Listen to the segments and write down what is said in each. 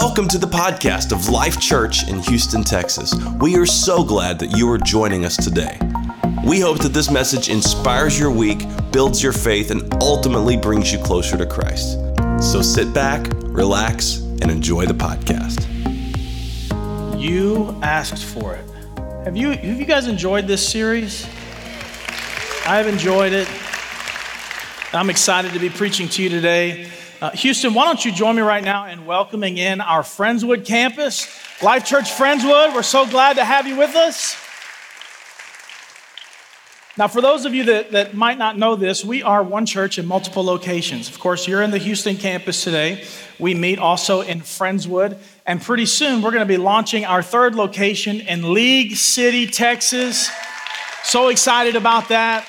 Welcome to the podcast of Life Church in Houston, Texas. We are so glad that you are joining us today. We hope that this message inspires your week, builds your faith, and ultimately brings you closer to Christ. So sit back, relax, and enjoy the podcast. You asked for it. Have you have you guys enjoyed this series? I've enjoyed it. I'm excited to be preaching to you today. Uh, Houston, why don't you join me right now in welcoming in our Friendswood campus, Life Church Friendswood. We're so glad to have you with us. Now, for those of you that, that might not know this, we are one church in multiple locations. Of course, you're in the Houston campus today. We meet also in Friendswood. And pretty soon, we're going to be launching our third location in League City, Texas. So excited about that.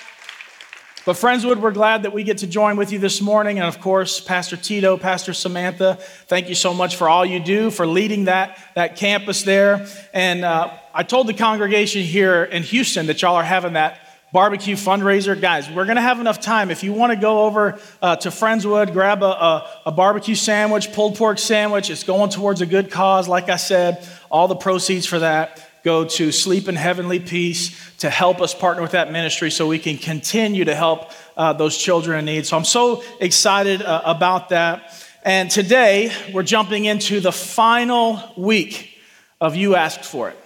But, Friendswood, we're glad that we get to join with you this morning. And of course, Pastor Tito, Pastor Samantha, thank you so much for all you do, for leading that, that campus there. And uh, I told the congregation here in Houston that y'all are having that barbecue fundraiser. Guys, we're going to have enough time. If you want to go over uh, to Friendswood, grab a, a, a, barbecue sandwich, pulled pork sandwich, it's going towards a good cause. Like I said, all the proceeds for that go to Sleep in Heavenly Peace to help us partner with that ministry so we can continue to help uh, those children in need. So I'm so excited uh, about that. And today we're jumping into the final week of You Asked For It.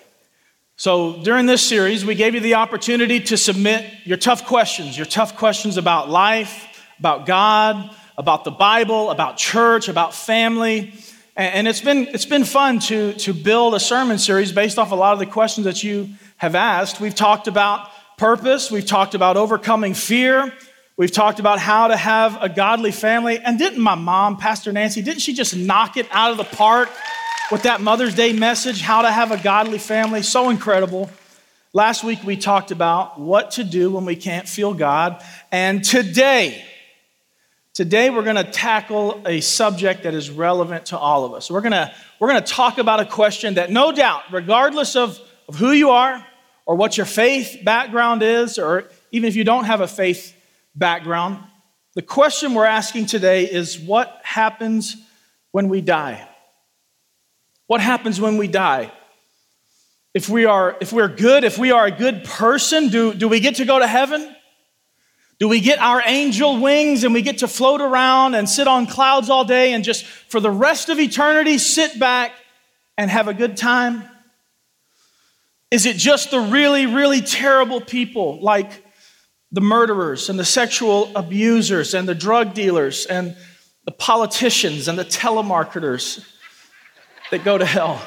So during this series, we gave you the opportunity to submit your tough questions, your tough questions about life, about God, about the Bible, about church, about family. And it's been, it's been fun to, to build a sermon series based off a lot of the questions that you have asked. We've talked about purpose, we've talked about overcoming fear, we've talked about how to have a godly family. And didn't my mom, Pastor Nancy, didn't she just knock it out of the park with that Mother's Day message, how to have a godly family? So incredible. Last week we talked about what to do when we can't feel God. And today, Today, we're going to tackle a subject that is relevant to all of us. We're going to, we're going to talk about a question that, no doubt, regardless of, of who you are or what your faith background is, or even if you don't have a faith background, the question we're asking today is what happens when we die? What happens when we die? If we are if we're good, if we are a good person, do, do we get to go to heaven? Do we get our angel wings and we get to float around and sit on clouds all day and just for the rest of eternity sit back and have a good time? Is it just the really, really terrible people like the murderers and the sexual abusers and the drug dealers and the politicians and the telemarketers that go to hell?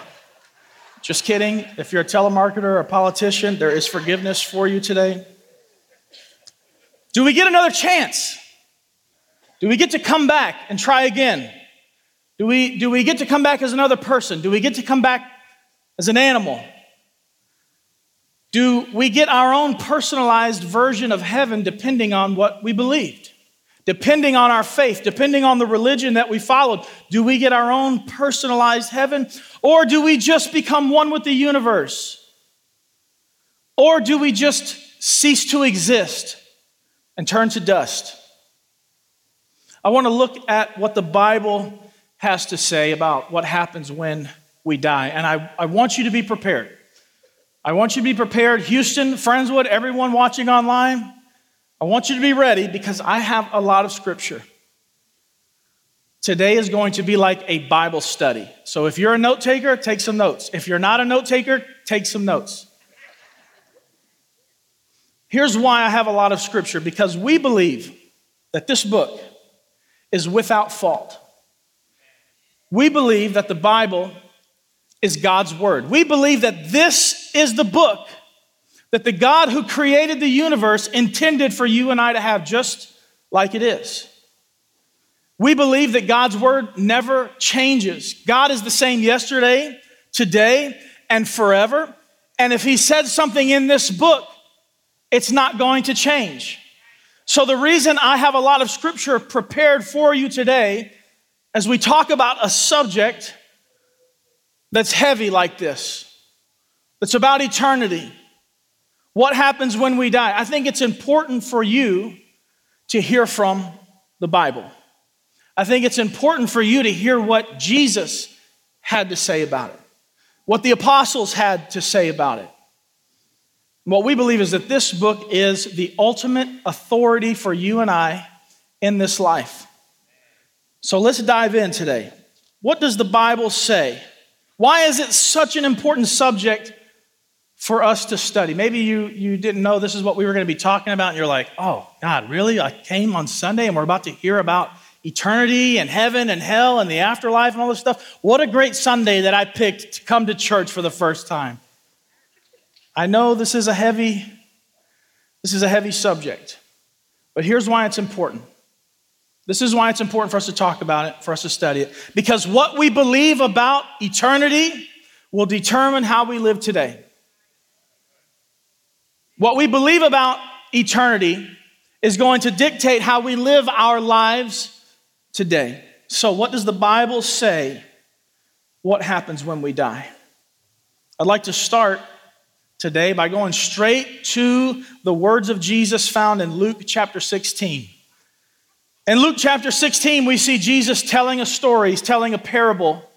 Just kidding. If you're a telemarketer or a politician, there is forgiveness for you today. Do we get another chance? Do we get to come back and try again? Do we, do we get to come back as another person? Do we get to come back as an animal? Do we get our own personalized version of heaven depending on what we believed? Depending on our faith, depending on the religion that we followed, do we get our own personalized heaven? Or do we just become one with the universe? Or do we just cease to exist? And turn to dust. I want to look at what the Bible has to say about what happens when we die. And I, I want you to be prepared. I want you to be prepared. Houston, Friendswood, everyone watching online, I want you to be ready because I have a lot of scripture. Today is going to be like a Bible study. So if you're a note taker, take some notes. If you're not a note taker, take some notes. Here's why I have a lot of scripture because we believe that this book is without fault. We believe that the Bible is God's word. We believe that this is the book that the God who created the universe intended for you and I to have just like it is. We believe that God's word never changes. God is the same yesterday, today, and forever. And if He said something in this book, it's not going to change. So, the reason I have a lot of scripture prepared for you today as we talk about a subject that's heavy like this, that's about eternity, what happens when we die, I think it's important for you to hear from the Bible. I think it's important for you to hear what Jesus had to say about it, what the apostles had to say about it. What we believe is that this book is the ultimate authority for you and I in this life. So let's dive in today. What does the Bible say? Why is it such an important subject for us to study? Maybe you, you didn't know this is what we were going to be talking about, and you're like, oh, God, really? I came on Sunday and we're about to hear about eternity and heaven and hell and the afterlife and all this stuff. What a great Sunday that I picked to come to church for the first time. I know this is a heavy this is a heavy subject. But here's why it's important. This is why it's important for us to talk about it, for us to study it. Because what we believe about eternity will determine how we live today. What we believe about eternity is going to dictate how we live our lives today. So, what does the Bible say? What happens when we die? I'd like to start today by going straight to the words of Jesus found in Luke chapter 16. In Luke chapter 16, we see Jesus telling a story, he's telling a parable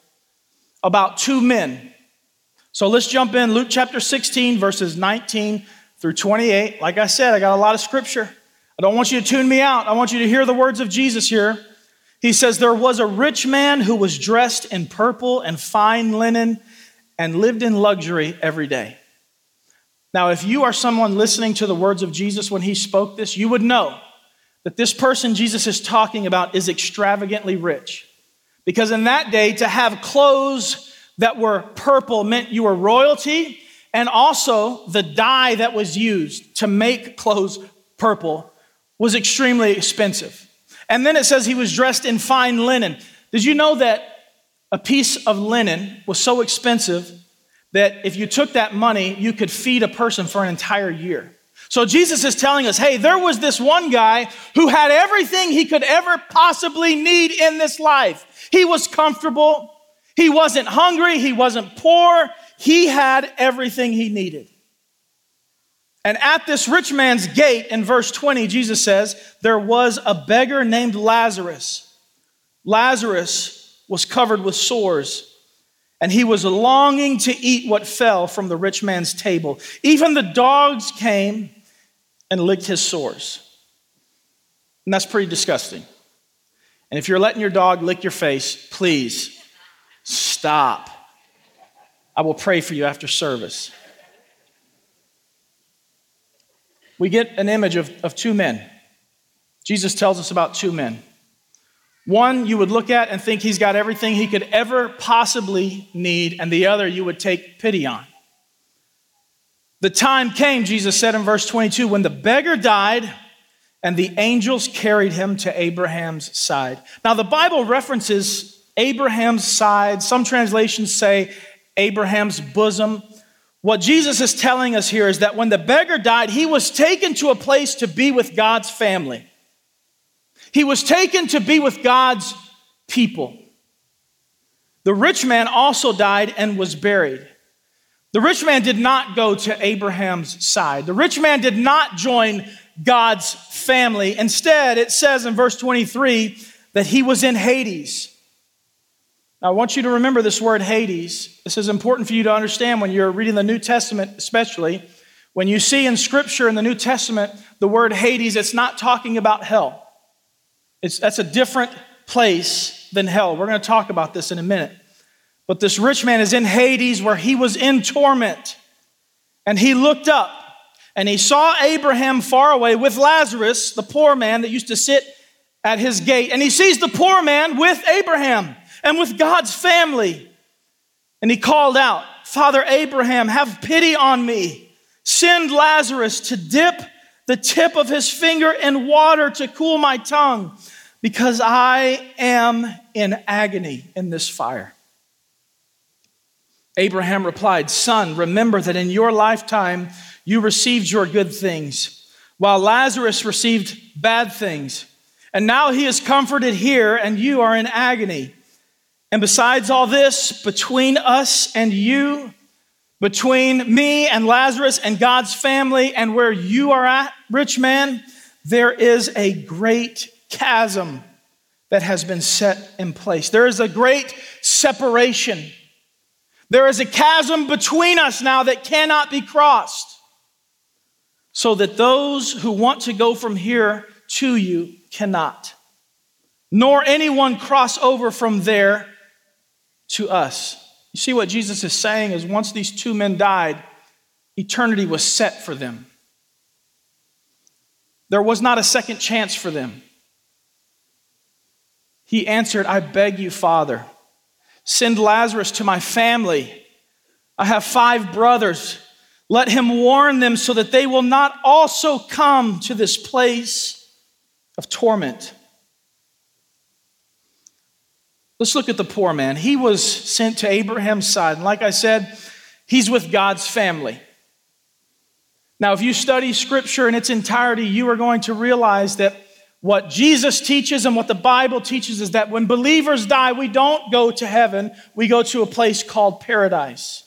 about two men. So let's jump in. Luke chapter 16, verses 19 through 28. Like I said, I got a lot of scripture. I don't want you to tune me out. I want you to hear the words of Jesus here. He says, There was a rich man who was dressed in purple and fine linen and lived in luxury every day. Now, if you are someone listening to the words of Jesus when he spoke this, you would know that this person Jesus is talking about is extravagantly rich. Because in that day, to have clothes that were purple meant you were royalty, and also the dye that was used to make clothes purple was extremely expensive. And then it says he was dressed in fine linen. Did you know that a piece of linen was so expensive that if you took that money, you could feed a person for an entire year? So Jesus is telling us, hey, there was this one guy who had everything he could ever possibly need in this life. He was comfortable. He wasn't hungry. He wasn't poor. He had everything he needed. And at this rich man's gate, in verse 20, Jesus says, there was a beggar named Lazarus. Lazarus was covered with sores, and he was longing to eat what fell from the rich man's table. Even the dogs came and licked his sores. And that's pretty disgusting. And if you're letting your dog lick your face, please stop. I will pray for you after service. We get an image of, of two men. Jesus tells us about two men. One you would look at and think he's got everything he could ever possibly need, and the other you would take pity on. The time came, Jesus said in verse 22, when the beggar died and the angels carried him to Abraham's side. Now, the Bible references Abraham's side. Some translations say Abraham's bosom. What Jesus is telling us here is that when the beggar died, he was taken to a place to be with God's family. He was taken to be with God's people. The rich man also died and was buried. The rich man did not go to Abraham's side. The rich man did not join God's family. Instead, it says in verse 23 that he was in Hades. Now, I want you to remember this word Hades. This is important for you to understand when you're reading the New Testament, especially. When you see in Scripture in the New Testament the word Hades, it's not talking about hell. It's, that's a different place than hell. We're going to talk about this in a minute. But this rich man is in Hades where he was in torment. And he looked up and he saw Abraham far away with Lazarus, the poor man that used to sit at his gate. And he sees the poor man with Abraham and with God's family. And he called out, Father Abraham, have pity on me. Send Lazarus to dip the tip of his finger in water to cool my tongue, because I am in agony in this fire. Abraham replied, Son, remember that in your lifetime you received your good things, while Lazarus received bad things. And now he is comforted here, and you are in agony. And besides all this, between us and you, between me and Lazarus and God's family and where you are at, rich man, there is a great chasm that has been set in place. There is a great separation There is a chasm between us now that cannot be crossed, so that those who want to go from here to you cannot, nor anyone cross over from there to us. You see what Jesus is saying is once these two men died, eternity was set for them. There was not a second chance for them. He answered, I beg you, Father, send Lazarus to my family. I have five brothers. Let him warn them so that they will not also come to this place of torment. Let's look at the poor man. He was sent to Abraham's side. And like I said, he's with God's family. Now, if you study scripture in its entirety, you are going to realize that what Jesus teaches and what the Bible teaches is that when believers die, we don't go to heaven, we go to a place called paradise.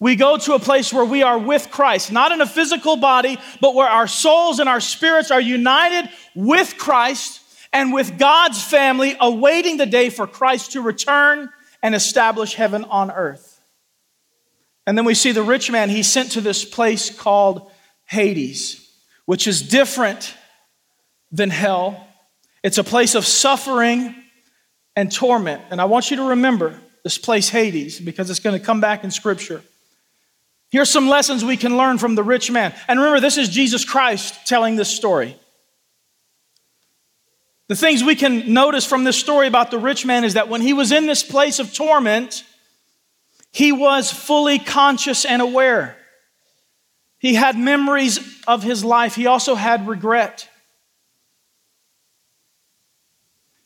We go to a place where we are with Christ, not in a physical body, but where our souls and our spirits are united with Christ and with God's family, awaiting the day for Christ to return and establish heaven on earth. And then we see the rich man, he's sent to this place called Hades, which is different than hell. It's a place of suffering and torment. And I want you to remember this place, Hades, because it's going to come back in Scripture. Here's some lessons we can learn from the rich man. And remember, this is Jesus Christ telling this story. The things we can notice from this story about the rich man is that when he was in this place of torment, he was fully conscious and aware. He had memories of his life, he also had regret.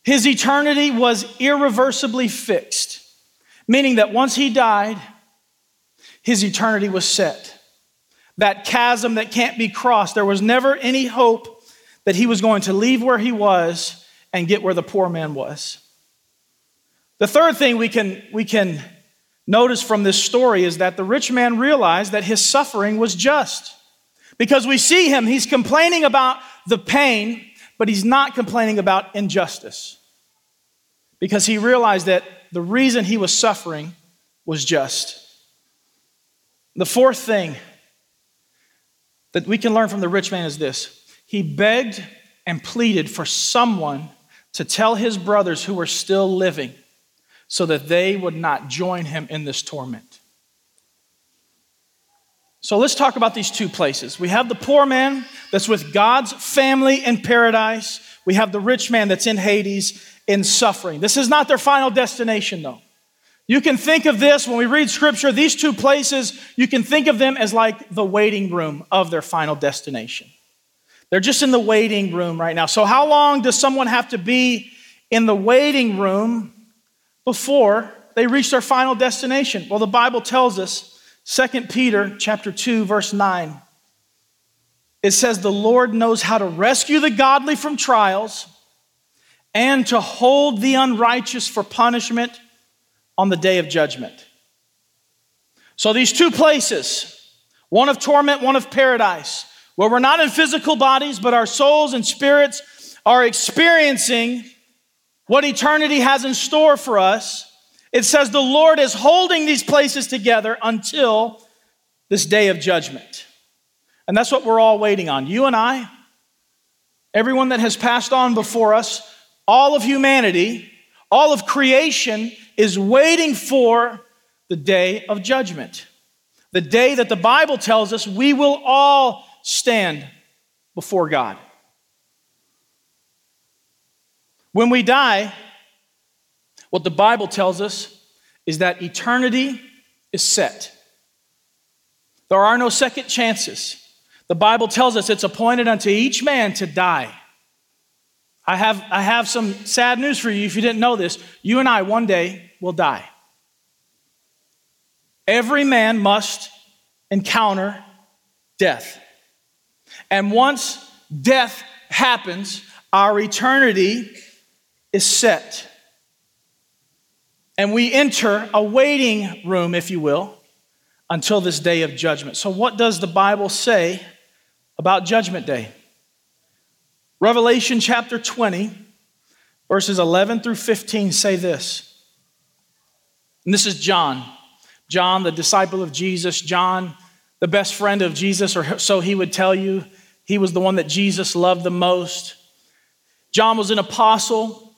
His eternity was irreversibly fixed, meaning that once he died, his eternity was set. That chasm that can't be crossed, there was never any hope that he was going to leave where he was and get where the poor man was. The third thing we can, we can notice from this story is that the rich man realized that his suffering was just. Because we see him, he's complaining about the pain, but he's not complaining about injustice. Because he realized that the reason he was suffering was just. The fourth thing that we can learn from the rich man is this he begged and pleaded for someone to tell his brothers who were still living so that they would not join him in this torment. So let's talk about these two places. We have the poor man that's with God's family in paradise. We have the rich man that's in Hades in suffering. This is not their final destination, though. You can think of this when we read scripture, these two places, you can think of them as like the waiting room of their final destination. They're just in the waiting room right now. So, how long does someone have to be in the waiting room before they reach their final destination? Well, the Bible tells us, 2 Peter chapter 2 verse 9. It says the Lord knows how to rescue the godly from trials and to hold the unrighteous for punishment on the day of judgment. So these two places, one of torment, one of paradise, where we're not in physical bodies, but our souls and spirits are experiencing what eternity has in store for us, it says the Lord is holding these places together until this day of judgment. And that's what we're all waiting on. You and I, everyone that has passed on before us, all of humanity, all of creation is waiting for the day of judgment. The day that the Bible tells us we will all stand before God. When we die, what the Bible tells us is that eternity is set. There are no second chances. The Bible tells us it's appointed unto each man to die. I have, I have some sad news for you if you didn't know this. You and I one day will die. Every man must encounter death. And once death happens, our eternity is set. And we enter a waiting room, if you will, until this day of judgment. So, what does the Bible say about Judgment Day? Revelation chapter 20, verses 11 through 15 say this. And this is John. John, the disciple of Jesus, John, the best friend of Jesus, or so he would tell you. He was the one that Jesus loved the most. John was an apostle.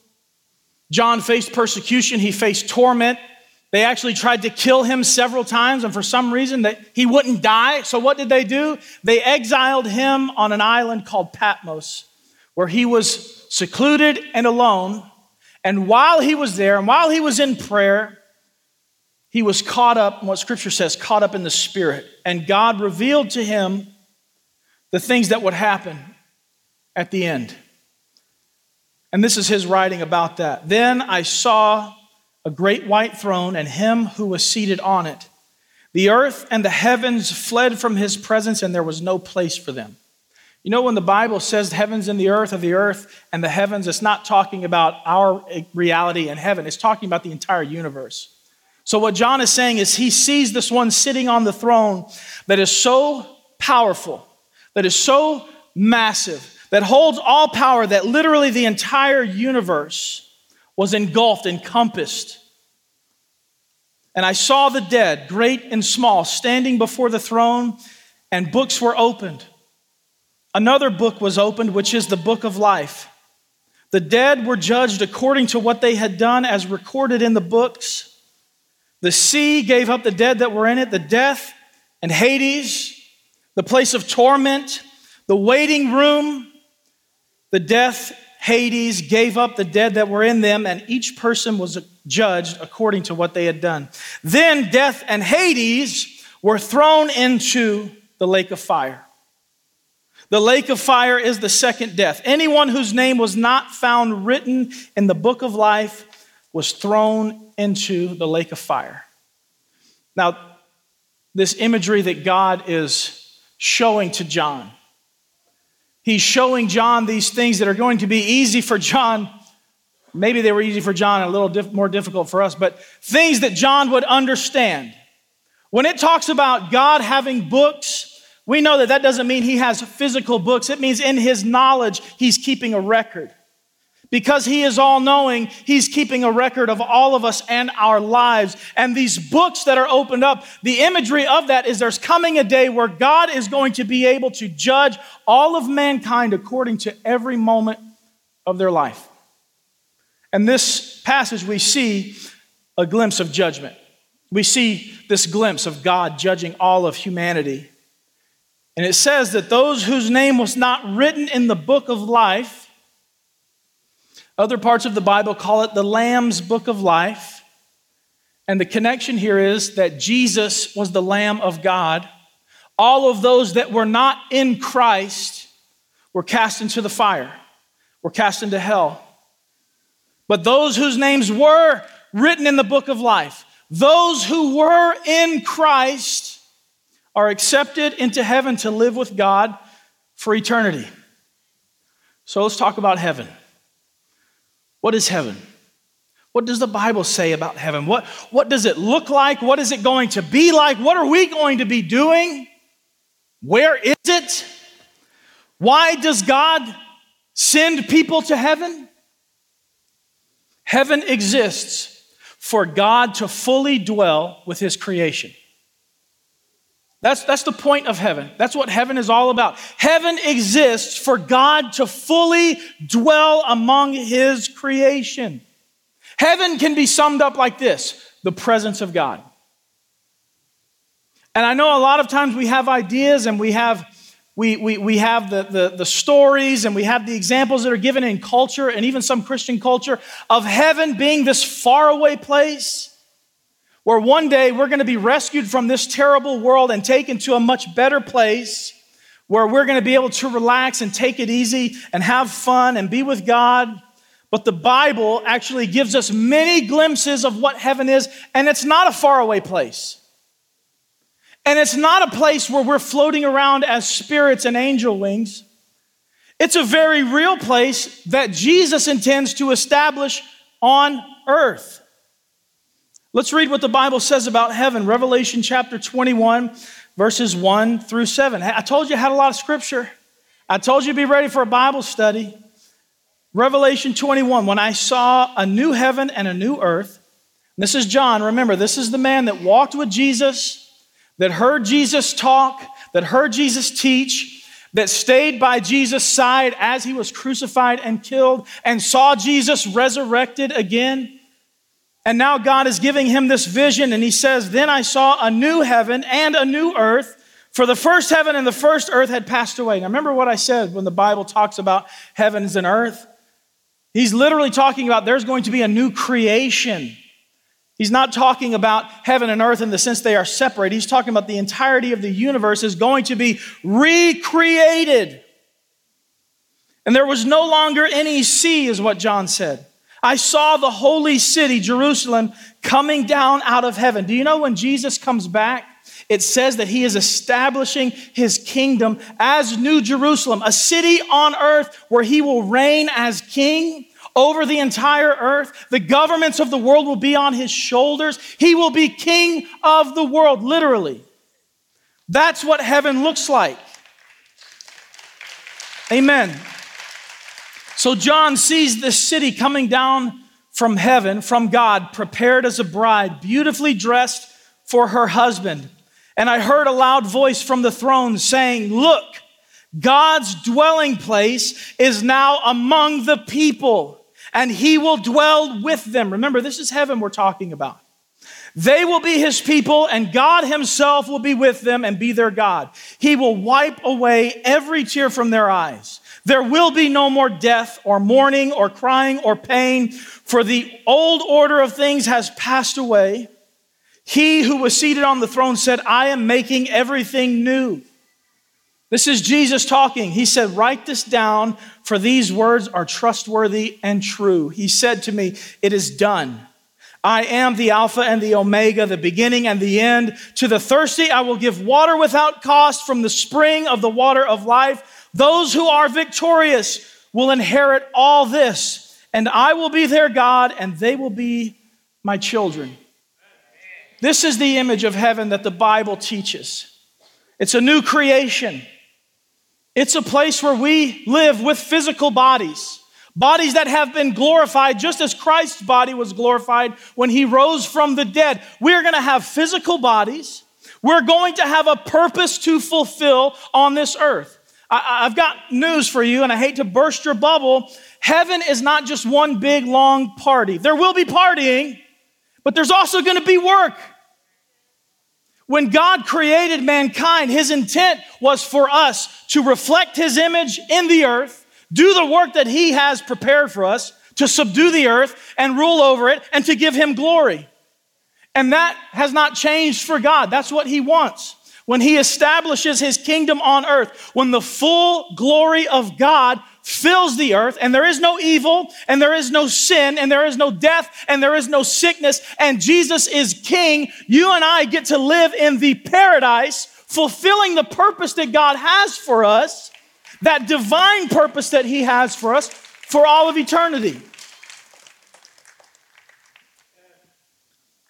John faced persecution, he faced torment. They actually tried to kill him several times, and for some reason that he wouldn't die. So what did they do? They exiled him on an island called Patmos, where he was secluded and alone. And while he was there, and while he was in prayer, he was caught up, what scripture says, caught up in the spirit. And God revealed to him the things that would happen at the end. And this is his writing about that. Then I saw a great white throne and him who was seated on it. The earth and the heavens fled from his presence, and there was no place for them. You know, when the Bible says heavens and the earth, or the earth and the heavens, it's not talking about our reality in heaven, it's talking about the entire universe. So, what John is saying is he sees this one sitting on the throne that is so powerful, that is so massive, that holds all power, that literally the entire universe was engulfed, encompassed. And I saw the dead, great and small, standing before the throne, and books were opened. Another book was opened, which is the book of life. The dead were judged according to what they had done, as recorded in the books. The sea gave up the dead that were in it, the death and Hades, the place of torment, the waiting room, the death Hades gave up the dead that were in them, and each person was judged according to what they had done. Then death and Hades were thrown into the lake of fire. The lake of fire is the second death. Anyone whose name was not found written in the book of life was thrown into the lake of fire. Now, this imagery that God is showing to John He's showing John these things that are going to be easy for John. Maybe they were easy for John and a little diff- more difficult for us, but things that John would understand. When it talks about God having books, we know that that doesn't mean he has physical books. It means in his knowledge, he's keeping a record. Because he is all knowing, he's keeping a record of all of us and our lives. And these books that are opened up, the imagery of that is there's coming a day where God is going to be able to judge all of mankind according to every moment of their life. And this passage, we see a glimpse of judgment. We see this glimpse of God judging all of humanity. And it says that those whose name was not written in the book of life, other parts of the Bible call it the Lamb's Book of Life. And the connection here is that Jesus was the Lamb of God. All of those that were not in Christ were cast into the fire, were cast into hell. But those whose names were written in the book of life, those who were in Christ, are accepted into heaven to live with God for eternity. So let's talk about heaven. What is heaven? What does the Bible say about heaven? What, what does it look like? What is it going to be like? What are we going to be doing? Where is it? Why does God send people to heaven? Heaven exists for God to fully dwell with his creation. That's, that's the point of heaven. That's what heaven is all about. Heaven exists for God to fully dwell among his creation. Heaven can be summed up like this the presence of God. And I know a lot of times we have ideas and we have we, we, we have the, the, the stories and we have the examples that are given in culture and even some Christian culture of heaven being this faraway place where one day we're going to be rescued from this terrible world and taken to a much better place where we're going to be able to relax and take it easy and have fun and be with God. But the Bible actually gives us many glimpses of what heaven is, and it's not a faraway place. And it's not a place where we're floating around as spirits and angel wings. It's a very real place that Jesus intends to establish on earth. Let's read what the Bible says about heaven. Revelation chapter 21, verses 1 through 7. I told you I had a lot of scripture. I told you to be ready for a Bible study. Revelation 21 When I saw a new heaven and a new earth, This is John. Remember, this is the man that walked with Jesus, that heard Jesus talk, that heard Jesus teach, that stayed by Jesus' side as he was crucified and killed, and saw Jesus resurrected again. And now God is giving him this vision, and he says, Then I saw a new heaven and a new earth. For the first heaven and the first earth had passed away. Now, remember what I said when the Bible talks about heavens and earth? He's literally talking about there's going to be a new creation. He's not talking about heaven and earth in the sense they are separate. He's talking about the entirety of the universe is going to be recreated. And there was no longer any sea, is what John said. I saw the holy city, Jerusalem, coming down out of heaven. Do you know when Jesus comes back? It says that he is establishing his kingdom as New Jerusalem, a city on earth where he will reign as king over the entire earth. The governments of the world will be on his shoulders. He will be king of the world, literally. That's what heaven looks like. Amen. So John sees this city coming down from heaven, from God, prepared as a bride, beautifully dressed for her husband. And I heard a loud voice from the throne saying, Look, God's dwelling place is now among the people, and he will dwell with them. Remember, this is heaven we're talking about. They will be his people, and God himself will be with them and be their God. He will wipe away every tear from their eyes. There will be no more death, or mourning, or crying, or pain, for the old order of things has passed away. He who was seated on the throne said, I am making everything new. This is Jesus talking. He said, Write this down, for these words are trustworthy and true. He said to me, It is done. I am the Alpha and the Omega, the beginning and the end. To the thirsty, I will give water without cost from the spring of the water of life. Those who are victorious will inherit all this, and I will be their God, and they will be my children. This is the image of heaven that the Bible teaches. It's a new creation. It's a place where we live with physical bodies, bodies that have been glorified just as Christ's body was glorified when he rose from the dead. We're going to have physical bodies. We're going to have a purpose to fulfill on this earth. I, have got news for you, and I hate to burst your bubble. Heaven is not just one big long party. There will be partying, but there's also going to be work. When God created mankind, his intent was for us to reflect his image in the earth, do the work that he has prepared for us, to subdue the earth and rule over it, and to give him glory. And that has not changed for God. That's what he wants. When he establishes his kingdom on earth, when the full glory of God fills the earth, and there is no evil, and there is no sin, and there is no death, and there is no sickness, and Jesus is king, you and I get to live in the paradise, fulfilling the purpose that God has for us, that divine purpose that He has for us for all of eternity.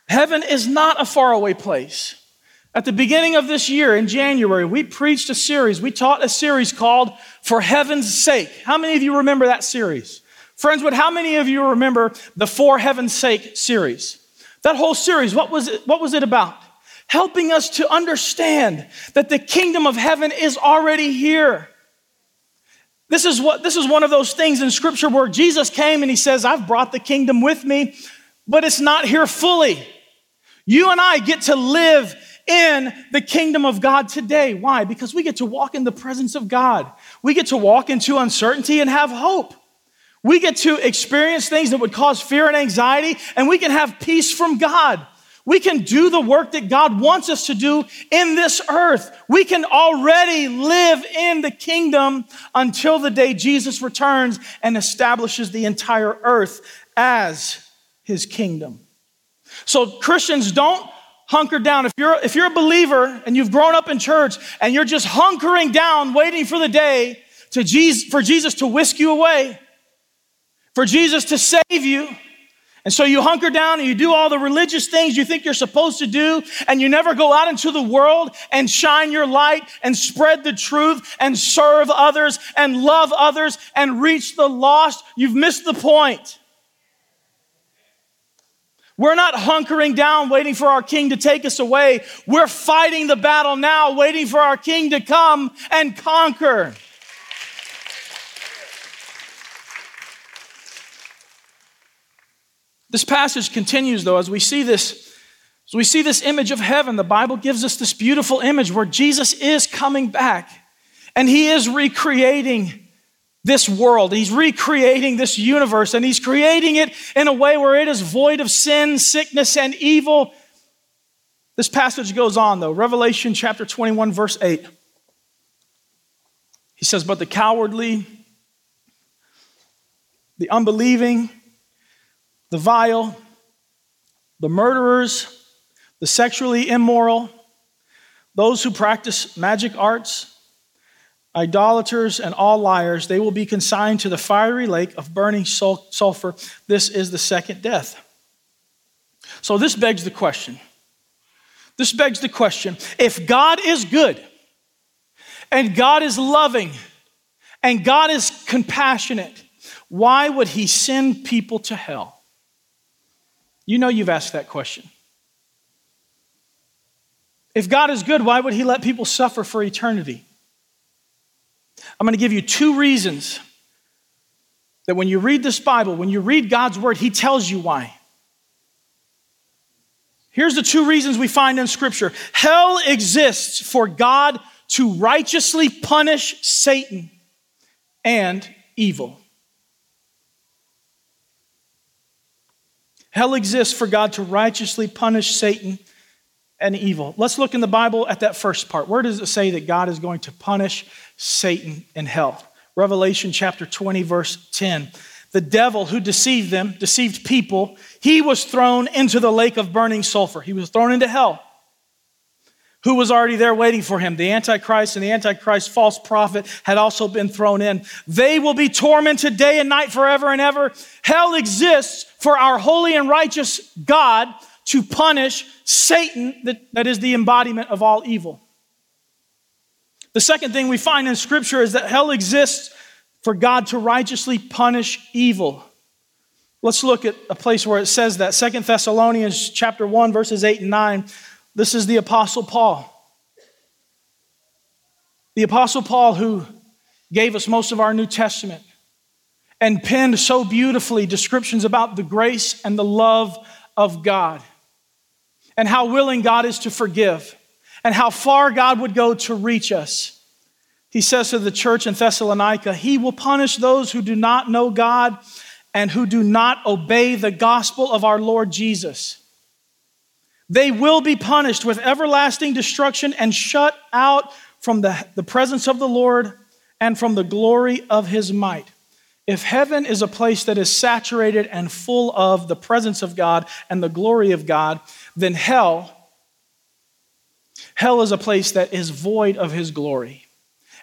Heaven is not a faraway place. At the beginning of this year, in January, we preached a series, we taught a series called For Heaven's Sake. How many of you remember that series? Friendswood, how many of you remember the For Heaven's Sake series? That whole series, what was it, what was it about? Helping us to understand that the kingdom of heaven is already here. This is what this is one of those things in scripture where Jesus came and he says, I've brought the kingdom with me, but it's not here fully. You and I get to live in the kingdom of God today. Why? Because we get to walk in the presence of God. We get to walk into uncertainty and have hope. We get to experience things that would cause fear and anxiety, and we can have peace from God. We can do the work that God wants us to do in this earth. We can already live in the kingdom until the day Jesus returns and establishes the entire earth as his kingdom. So, Christians, don't hunker down. If you're, if you're a believer and you've grown up in church and you're just hunkering down, waiting for the day to Jesus, for Jesus to whisk you away, for Jesus to save you, and so you hunker down and you do all the religious things you think you're supposed to do, and you never go out into the world and shine your light and spread the truth and serve others and love others and reach the lost. You've missed the point. We're not hunkering down waiting for our king to take us away. We're fighting the battle now, waiting for our king to come and conquer. This passage continues, though, as we see this. As we see this image of heaven, the Bible gives us this beautiful image where Jesus is coming back and he is recreating this world. He's recreating this universe and he's creating it in a way where it is void of sin, sickness, and evil. This passage goes on, though. Revelation chapter 21, verse 8. He says, But the cowardly, the unbelieving, the vile, the murderers, the sexually immoral, those who practice magic arts, idolaters, and all liars, they will be consigned to the fiery lake of burning sulfur. This is the second death. So, this begs the question. This begs the question if God is good, and God is loving, and God is compassionate, why would He send people to hell? You know you've asked that question. If God is good, why would He let people suffer for eternity? I'm going to give you two reasons that when you read this Bible, when you read God's word, He tells you why. Here's the two reasons we find in Scripture hell exists for God to righteously punish Satan and evil. Hell exists for God to righteously punish Satan and evil. Let's look in the Bible at that first part. Where does it say that God is going to punish Satan in hell? Revelation chapter 20, verse 10. The devil who deceived them, deceived people, he was thrown into the lake of burning sulfur. He was thrown into hell. Who was already there waiting for him? The Antichrist and the Antichrist false prophet had also been thrown in. They will be tormented day and night forever and ever. Hell exists for our holy and righteous God to punish Satan, that, that is the embodiment of all evil. The second thing we find in Scripture is that hell exists for God to righteously punish evil. Let's look at a place where it says that. Second Thessalonians chapter 1, verses 8 and 9. This is the Apostle Paul. The Apostle Paul, who gave us most of our New Testament and penned so beautifully descriptions about the grace and the love of God and how willing God is to forgive and how far God would go to reach us. He says to the church in Thessalonica, He will punish those who do not know God and who do not obey the gospel of our Lord Jesus. They will be punished with everlasting destruction and shut out from the, the presence of the Lord and from the glory of his might. If heaven is a place that is saturated and full of the presence of God and the glory of God, then hell, hell is a place that is void of his glory.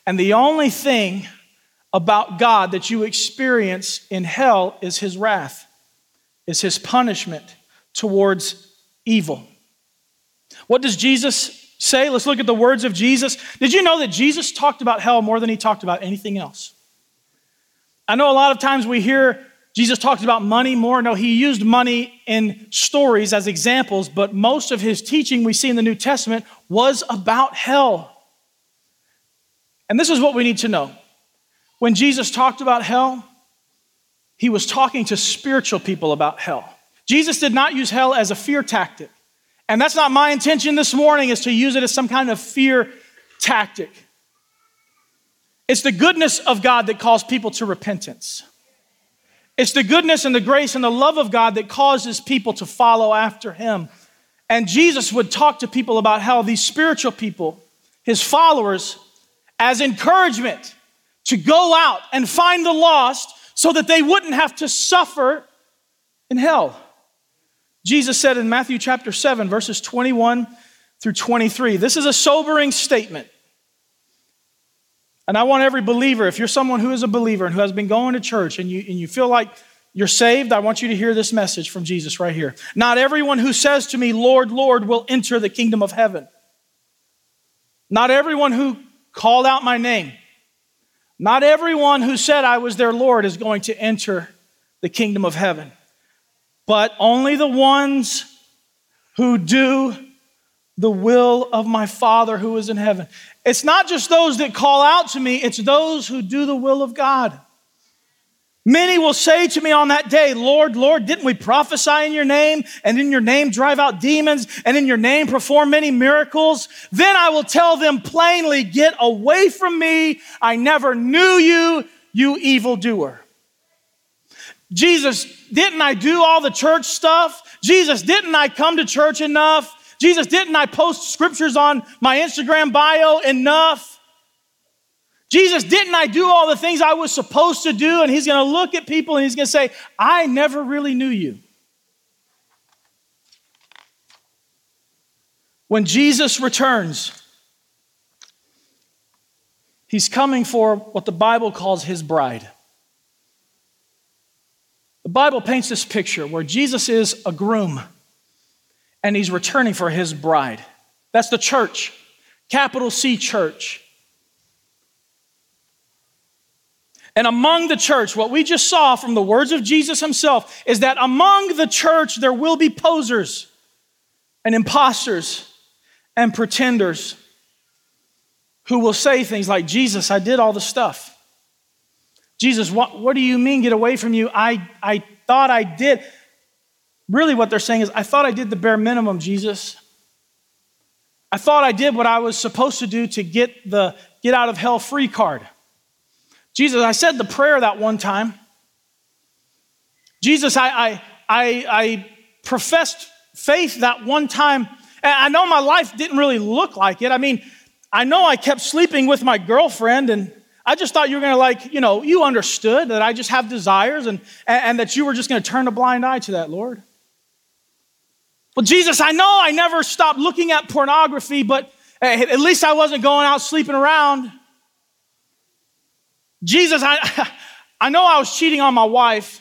And the only thing about God that you experience in hell is his wrath, is his punishment towards evil. What does Jesus say? Let's look at the words of Jesus. Did you know that Jesus talked about hell more than he talked about anything else? I know a lot of times we hear Jesus talked about money more. No, he used money in stories as examples, but most of his teaching we see in the New Testament was about hell. And this is what we need to know. When Jesus talked about hell, he was talking to spiritual people about hell. Jesus did not use hell as a fear tactic. And that's not my intention this morning is to use it as some kind of fear tactic. It's the goodness of God that calls people to repentance. It's the goodness and the grace and the love of God that causes people to follow after him. And Jesus would talk to people about how these spiritual people, his followers, as encouragement to go out and find the lost so that they wouldn't have to suffer in hell. Jesus said in Matthew chapter 7, verses 21 through 23, this is a sobering statement. And I want every believer, if you're someone who is a believer and who has been going to church and you, and you feel like you're saved, I want you to hear this message from Jesus right here. Not everyone who says to me, Lord, Lord, will enter the kingdom of heaven. Not everyone who called out my name. Not everyone who said I was their Lord is going to enter the kingdom of heaven. but only the ones who do the will of my Father who is in heaven. It's not just those that call out to me, it's those who do the will of God. Many will say to me on that day, Lord, Lord, didn't we prophesy in your name and in your name drive out demons and in your name perform many miracles? Then I will tell them plainly, get away from me. I never knew you, you evildoer. Jesus, didn't I do all the church stuff? Jesus, didn't I come to church enough? Jesus, didn't I post scriptures on my Instagram bio enough? Jesus, didn't I do all the things I was supposed to do? And he's going to look at people and he's going to say, I never really knew you. When Jesus returns, he's coming for what the Bible calls his bride. The Bible paints this picture where Jesus is a groom and he's returning for his bride. That's the church, capital C church. And among the church, what we just saw from the words of Jesus himself is that among the church there will be posers and imposters and pretenders who will say things like, Jesus, I did all the stuff. Jesus, what, what do you mean get away from you? I, I thought I did. Really, what they're saying is, I thought I did the bare minimum, Jesus. I thought I did what I was supposed to do to get the get out of hell free card. Jesus, I said the prayer that one time. Jesus, I, I, I, I professed faith that one time. And I know my life didn't really look like it. I mean, I know I kept sleeping with my girlfriend, and I just thought you were going to, like, you know, you understood that I just have desires and, and, and that you were just going to turn a blind eye to that, Lord. Well, Jesus, I know I never stopped looking at pornography, but eh, at least I wasn't going out sleeping around. Jesus, I, I know I was cheating on my wife,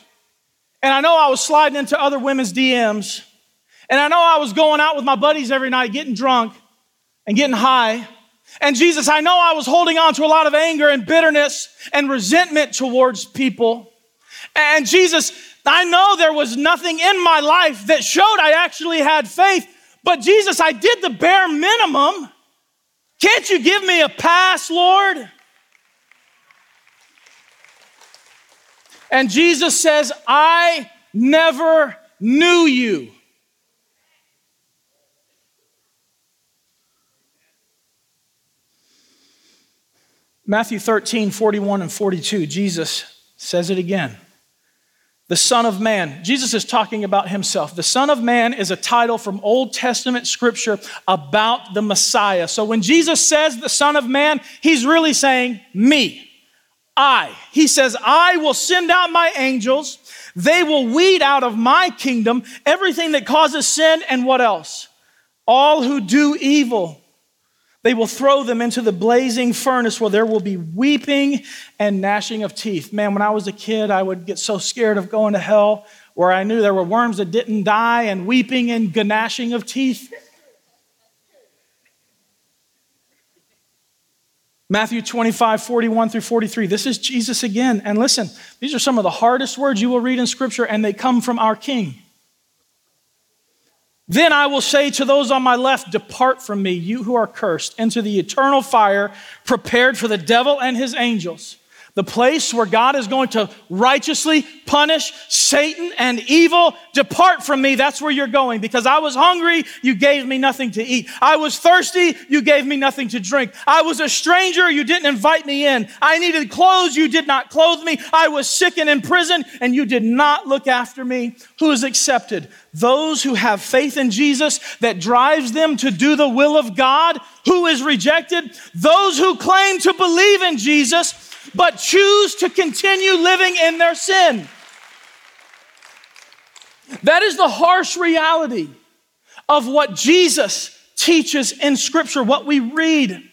and I know I was sliding into other women's DMs, and I know I was going out with my buddies every night getting drunk and getting high. And Jesus, I know I was holding on to a lot of anger and bitterness and resentment towards people. And Jesus, I know there was nothing in my life that showed I actually had faith, but Jesus, I did the bare minimum. Can't you give me a pass, Lord? And Jesus says, I never knew you. Matthew 13, 41 and 42, Jesus says it again the Son of Man. Jesus is talking about himself. The Son of Man is a title from Old Testament scripture about the Messiah. So when Jesus says the Son of Man, he's really saying me. I. He says, I will send out my angels. They will weed out of my kingdom everything that causes sin and what else? All who do evil. They will throw them into the blazing furnace where there will be weeping and gnashing of teeth. Man, when I was a kid, I would get so scared of going to hell where I knew there were worms that didn't die and weeping and gnashing of teeth. Matthew 25, 41 through 43. This is Jesus again. And listen, these are some of the hardest words you will read in Scripture, and they come from our King. Then I will say to those on my left, Depart from me, you who are cursed, into the eternal fire prepared for the devil and his angels the place where God is going to righteously punish Satan and evil. Depart from me. That's where you're going. Because I was hungry, you gave me nothing to eat. I was thirsty, you gave me nothing to drink. I was a stranger, you didn't invite me in. I needed clothes, you did not clothe me. I was sick and in prison, and you did not look after me. Who is accepted? Those who have faith in Jesus that drives them to do the will of God. Who is rejected? Those who claim to believe in Jesus but choose to continue living in their sin. That is the harsh reality of what Jesus teaches in Scripture, what we read.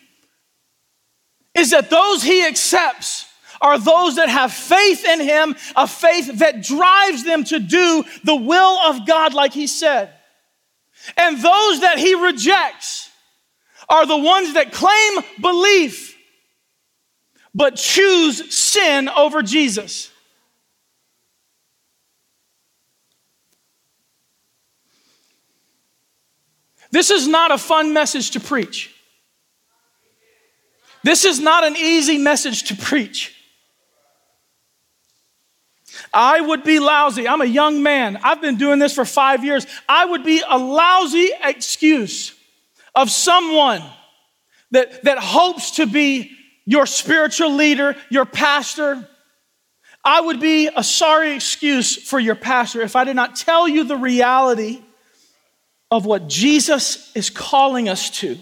Is that those he accepts are those that have faith in him, a faith that drives them to do the will of God, like he said. And those that he rejects are the ones that claim belief but choose sin over Jesus. This is not a fun message to preach. This is not an easy message to preach. I would be lousy. I'm a young man. I've been doing this for five years. I would be a lousy excuse of someone that, that hopes to be your spiritual leader, your pastor. I would be a sorry excuse for your pastor if I did not tell you the reality of what Jesus is calling us to.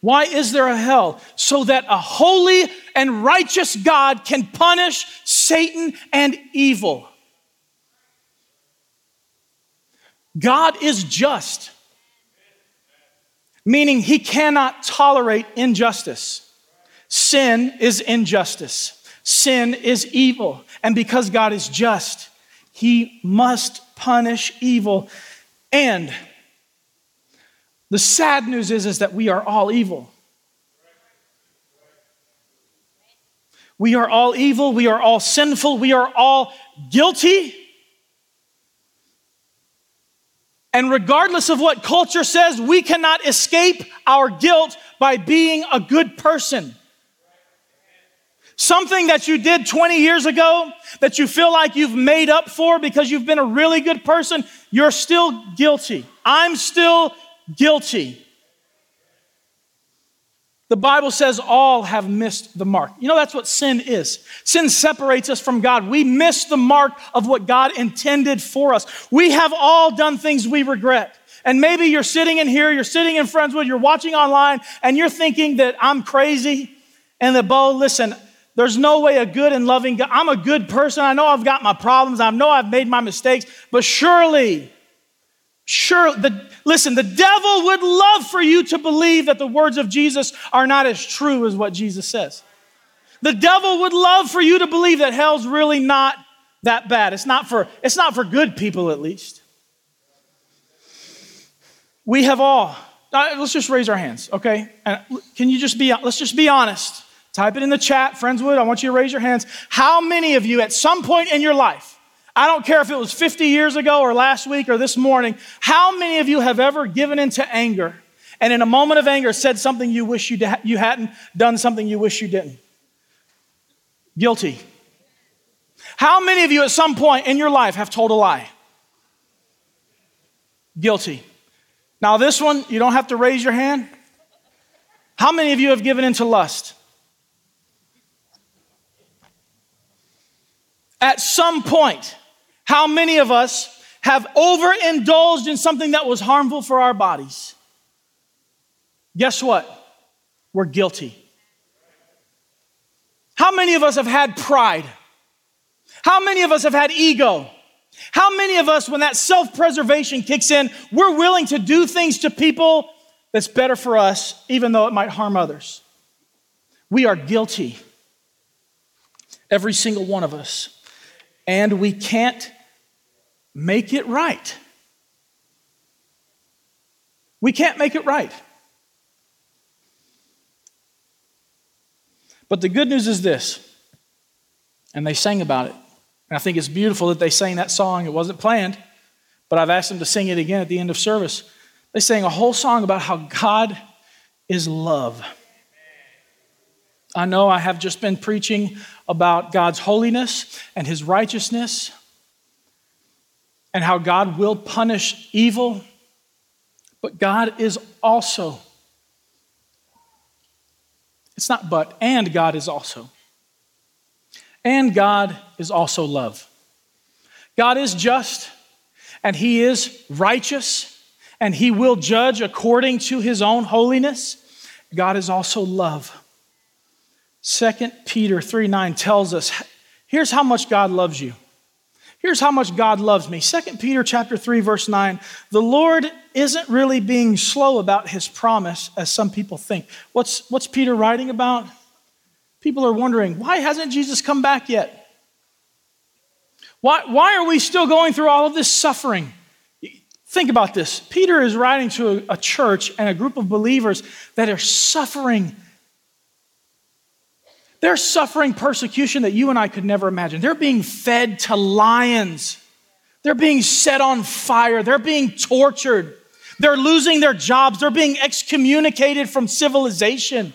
Why is there a hell? So that a holy and righteous God can punish Satan and evil. God is just, meaning he cannot tolerate injustice. Sin is injustice, sin is evil. And because God is just, he must punish evil. And the sad news is, is that we are all evil. We are all evil. We are all sinful. We are all guilty. And regardless of what culture says, we cannot escape our guilt by being a good person. Something that you did 20 years ago that you feel like you've made up for because you've been a really good person, you're still guilty. I'm still guilty. The Bible says all have missed the mark. You know, that's what sin is. Sin separates us from God. We miss the mark of what God intended for us. We have all done things we regret. And maybe you're sitting in here, you're sitting in Friendswood, you're watching online, and you're thinking that I'm crazy and that, Bo, listen, there's no way a good and loving God, I'm a good person. I know I've got my problems. I know I've made my mistakes, but surely Sure, the, listen, the devil would love for you to believe that the words of Jesus are not as true as what Jesus says. The devil would love for you to believe that hell's really not that bad. It's not for, it's not for good people, at least. We have all, uh, let's just raise our hands, okay? And can you just be, let's just be honest. Type it in the chat, Friendswood. I want you to raise your hands. How many of you at some point in your life I don't care if it was 50 years ago or last week or this morning. How many of you have ever given into anger and in a moment of anger said something you wish you, you hadn't, done something you wish you didn't? Guilty. How many of you at some point in your life have told a lie? Guilty. Now, this one, you don't have to raise your hand. How many of you have given into lust? At some point, how many of us have overindulged in something that was harmful for our bodies? Guess what? We're guilty. How many of us have had pride? How many of us have had ego? How many of us, when that self preservation kicks in, we're willing to do things to people that's better for us, even though it might harm others? We are guilty. Every single one of us. And we can't make it right. We can't make it right. But the good news is this, and they sang about it. And I think it's beautiful that they sang that song. It wasn't planned, but I've asked them to sing it again at the end of service. They sang a whole song about how God is love. I know I have just been preaching about God's holiness and his righteousness and how God will punish evil, but God is also, it's not but, and God is also. And God is also love. God is just, and He is righteous, and He will judge according to His own holiness. God is also love. 2 Peter 3 9 tells us here's how much God loves you. Here's how much God loves me. 2 Peter chapter 3 verse 9. The Lord isn't really being slow about his promise as some people think. What's what's Peter writing about? People are wondering, why hasn't Jesus come back yet? Why, why are we still going through all of this suffering? Think about this. Peter is writing to a, a church and a group of believers that are suffering They're suffering persecution that you and I could never imagine. They're being fed to lions. They're being set on fire. They're being tortured. They're losing their jobs. They're being excommunicated from civilization.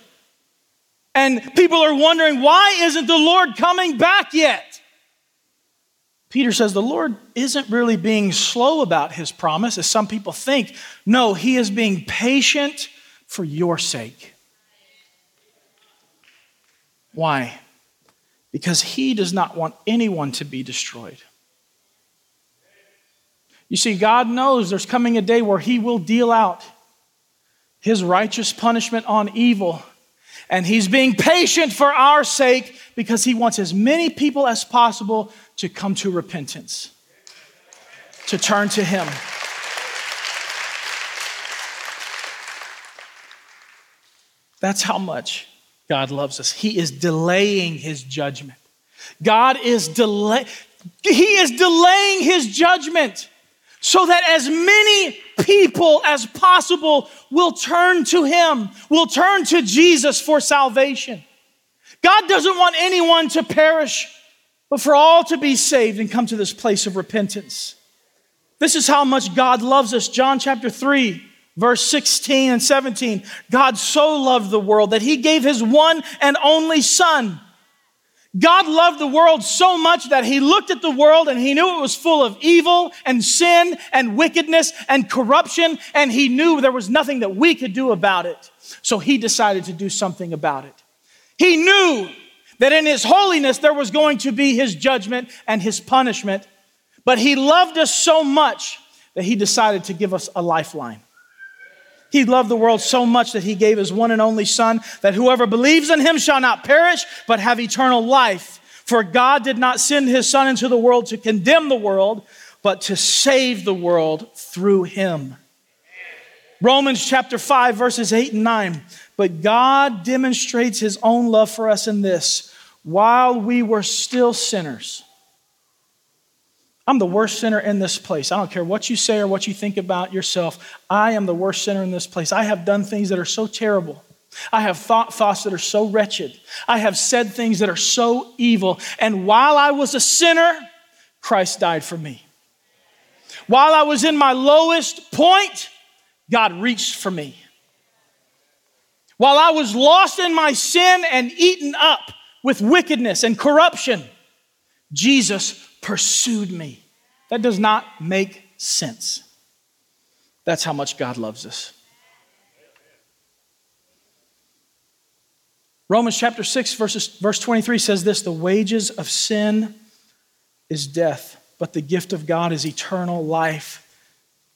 And people are wondering, why isn't the Lord coming back yet? Peter says the Lord isn't really being slow about his promise, as some people think. No, he is being patient for your sake. Why? Because he does not want anyone to be destroyed. You see, God knows there's coming a day where he will deal out his righteous punishment on evil. And he's being patient for our sake because he wants as many people as possible to come to repentance, to turn to him. That's how much God loves us. He is delaying his judgment. God is delay he is delaying his judgment so that as many people as possible will turn to him, will turn to Jesus for salvation. God doesn't want anyone to perish, but for all to be saved and come to this place of repentance. This is how much God loves us. John chapter 3, verse 16 and 17. God so loved the world that he gave his one and only Son God loved the world so much that he looked at the world and he knew it was full of evil and sin and wickedness and corruption, and he knew there was nothing that we could do about it. So he decided to do something about it. He knew that in his holiness there was going to be his judgment and his punishment, but he loved us so much that he decided to give us a lifeline. He loved the world so much that he gave his one and only Son, that whoever believes in him shall not perish, but have eternal life. For God did not send his Son into the world to condemn the world, but to save the world through him. Romans chapter 5, verses 8 and 9. But God demonstrates his own love for us in this while we were still sinners, I'm the worst sinner in this place. I don't care what you say or what you think about yourself. I am the worst sinner in this place. I have done things that are so terrible. I have thought thoughts that are so wretched. I have said things that are so evil. And while I was a sinner, Christ died for me. While I was in my lowest point, God reached for me. While I was lost in my sin and eaten up with wickedness and corruption, Jesus pursued me. That does not make sense. That's how much God loves us. Romans chapter 6, verses, verse 23 says this The wages of sin is death, but the gift of God is eternal life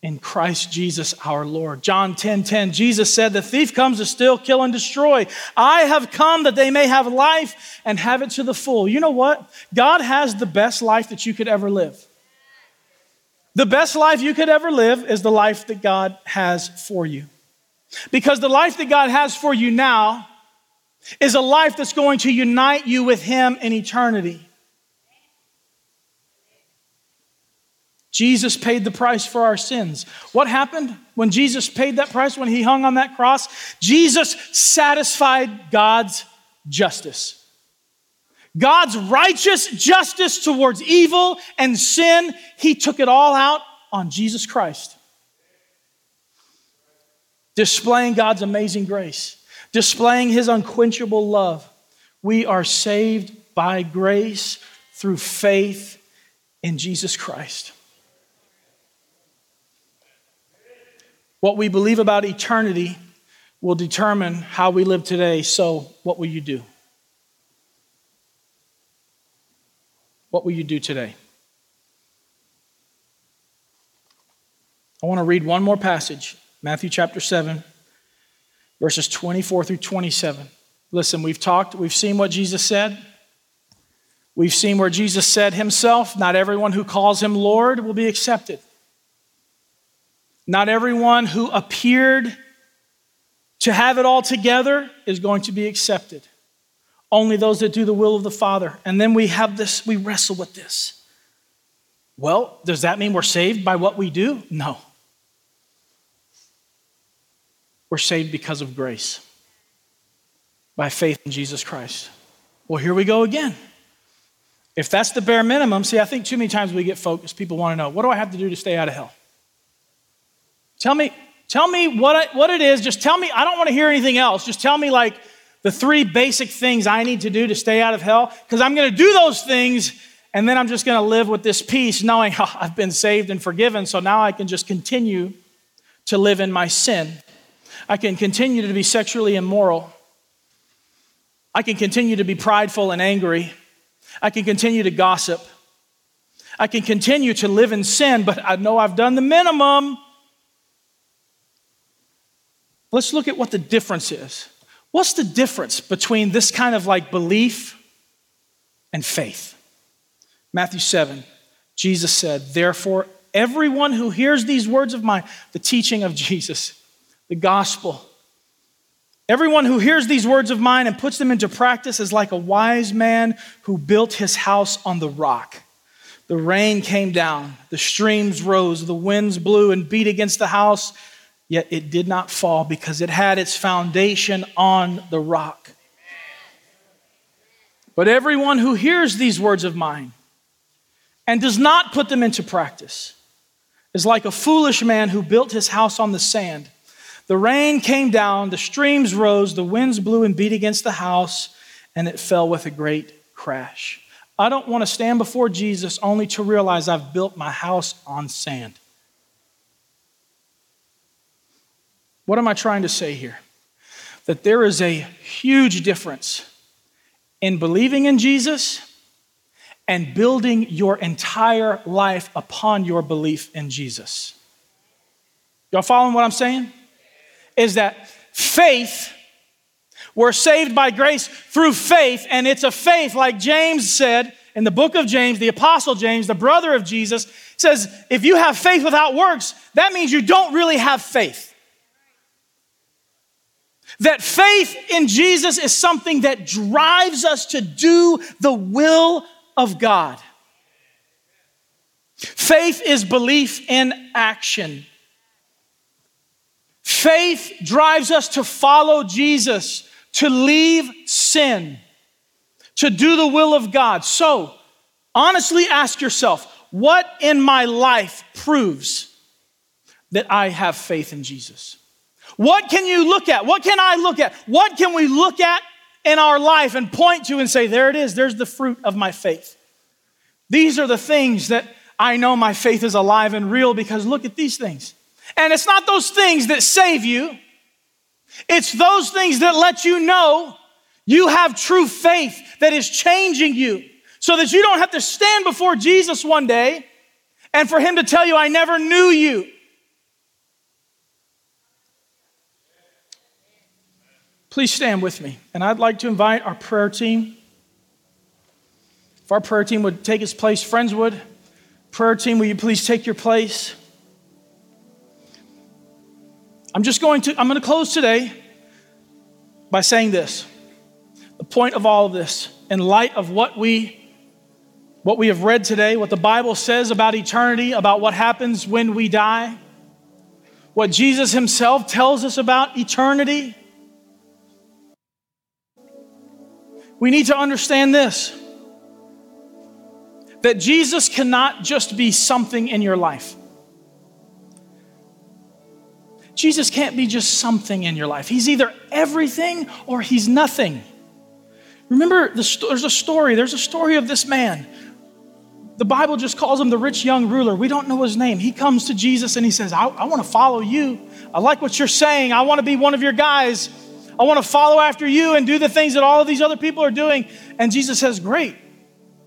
in Christ Jesus our Lord. John 10 10, Jesus said, The thief comes to steal, kill, and destroy. I have come that they may have life and have it to the full. You know what? God has the best life that you could ever live. The best life you could ever live is the life that God has for you. Because the life that God has for you now is a life that's going to unite you with Him in eternity. Jesus paid the price for our sins. What happened when Jesus paid that price, when he hung on that cross? Jesus satisfied God's justice. God's righteous justice towards evil and sin, he took it all out on Jesus Christ. Displaying God's amazing grace, displaying his unquenchable love. We are saved by grace through faith in Jesus Christ. What we believe about eternity will determine how we live today. So, what will you do? What will you do today? I want to read one more passage Matthew chapter 7, verses 24 through 27. Listen, we've talked, we've seen what Jesus said. We've seen where Jesus said himself, Not everyone who calls him Lord will be accepted. Not everyone who appeared to have it all together is going to be accepted. Only those that do the will of the Father. And then we have this, we wrestle with this. Well, does that mean we're saved by what we do? No. We're saved because of grace, by faith in Jesus Christ. Well, here we go again. If that's the bare minimum, see, I think too many times we get focused. People want to know, what do I have to do to stay out of hell? Tell me, tell me what, I, what it is. Just tell me, I don't want to hear anything else. Just tell me, like, the three basic things I need to do to stay out of hell, because I'm going to do those things, and then I'm just going to live with this peace, knowing oh, I've been saved and forgiven, so now I can just continue to live in my sin. I can continue to be sexually immoral. I can continue to be prideful and angry. I can continue to gossip. I can continue to live in sin, but I know I've done the minimum. Let's look at what the difference is. What's the difference between this kind of like belief and faith? Matthew 7, Jesus said, Therefore, everyone who hears these words of mine, the teaching of Jesus, the gospel, Everyone who hears these words of mine and puts them into practice is like a wise man who built his house on the rock. The rain came down, the streams rose, the winds blew and beat against the house, yet it did not fall because it had its foundation on the rock. But everyone who hears these words of mine and does not put them into practice is like a foolish man who built his house on the sand. The rain came down, the streams rose, the winds blew and beat against the house, and it fell with a great crash. I don't want to stand before Jesus only to realize I've built my house on sand. What am I trying to say here? That there is a huge difference in believing in Jesus and building your entire life upon your belief in Jesus. Y'all following what I'm saying? is that faith, we're saved by grace through faith, and it's a faith, like James said in the book of James, the apostle James, the brother of Jesus, says, if you have faith without works, that means you don't really have faith. That faith in Jesus is something that drives us to do the will of God. Faith is belief in action. Faith drives us to follow Jesus, to leave sin, to do the will of God. So, honestly ask yourself what in my life proves that I have faith in Jesus? What can you look at? What can I look at? What can we look at in our life and point to and say, there it is, there's the fruit of my faith? These are the things that I know my faith is alive and real because look at these things. And it's not those things that save you, it's those things that let you know you have true faith that is changing you so that you don't have to stand before Jesus one day and for him to tell you, I never knew you. Please stand with me. And I'd like to invite our prayer team. If our prayer team would take its place, Friendswood. Prayer team, will you please take your place? I'm just going to, I'm going to close today by saying this. The point of all of this, in light of what we what we have read today, what the Bible says about eternity, about what happens when we die, what Jesus himself tells us about eternity, we need to understand this that Jesus cannot just be something in your life. Jesus can't be just something in your life. He's either everything or he's nothing. Remember, there's a story. There's a story of this man. The Bible just calls him the rich young ruler. We don't know his name. He comes to Jesus and he says, I, I want to follow you. I like what you're saying. I want to be one of your guys. I want to follow after you and do the things that all of these other people are doing. And Jesus says, Great,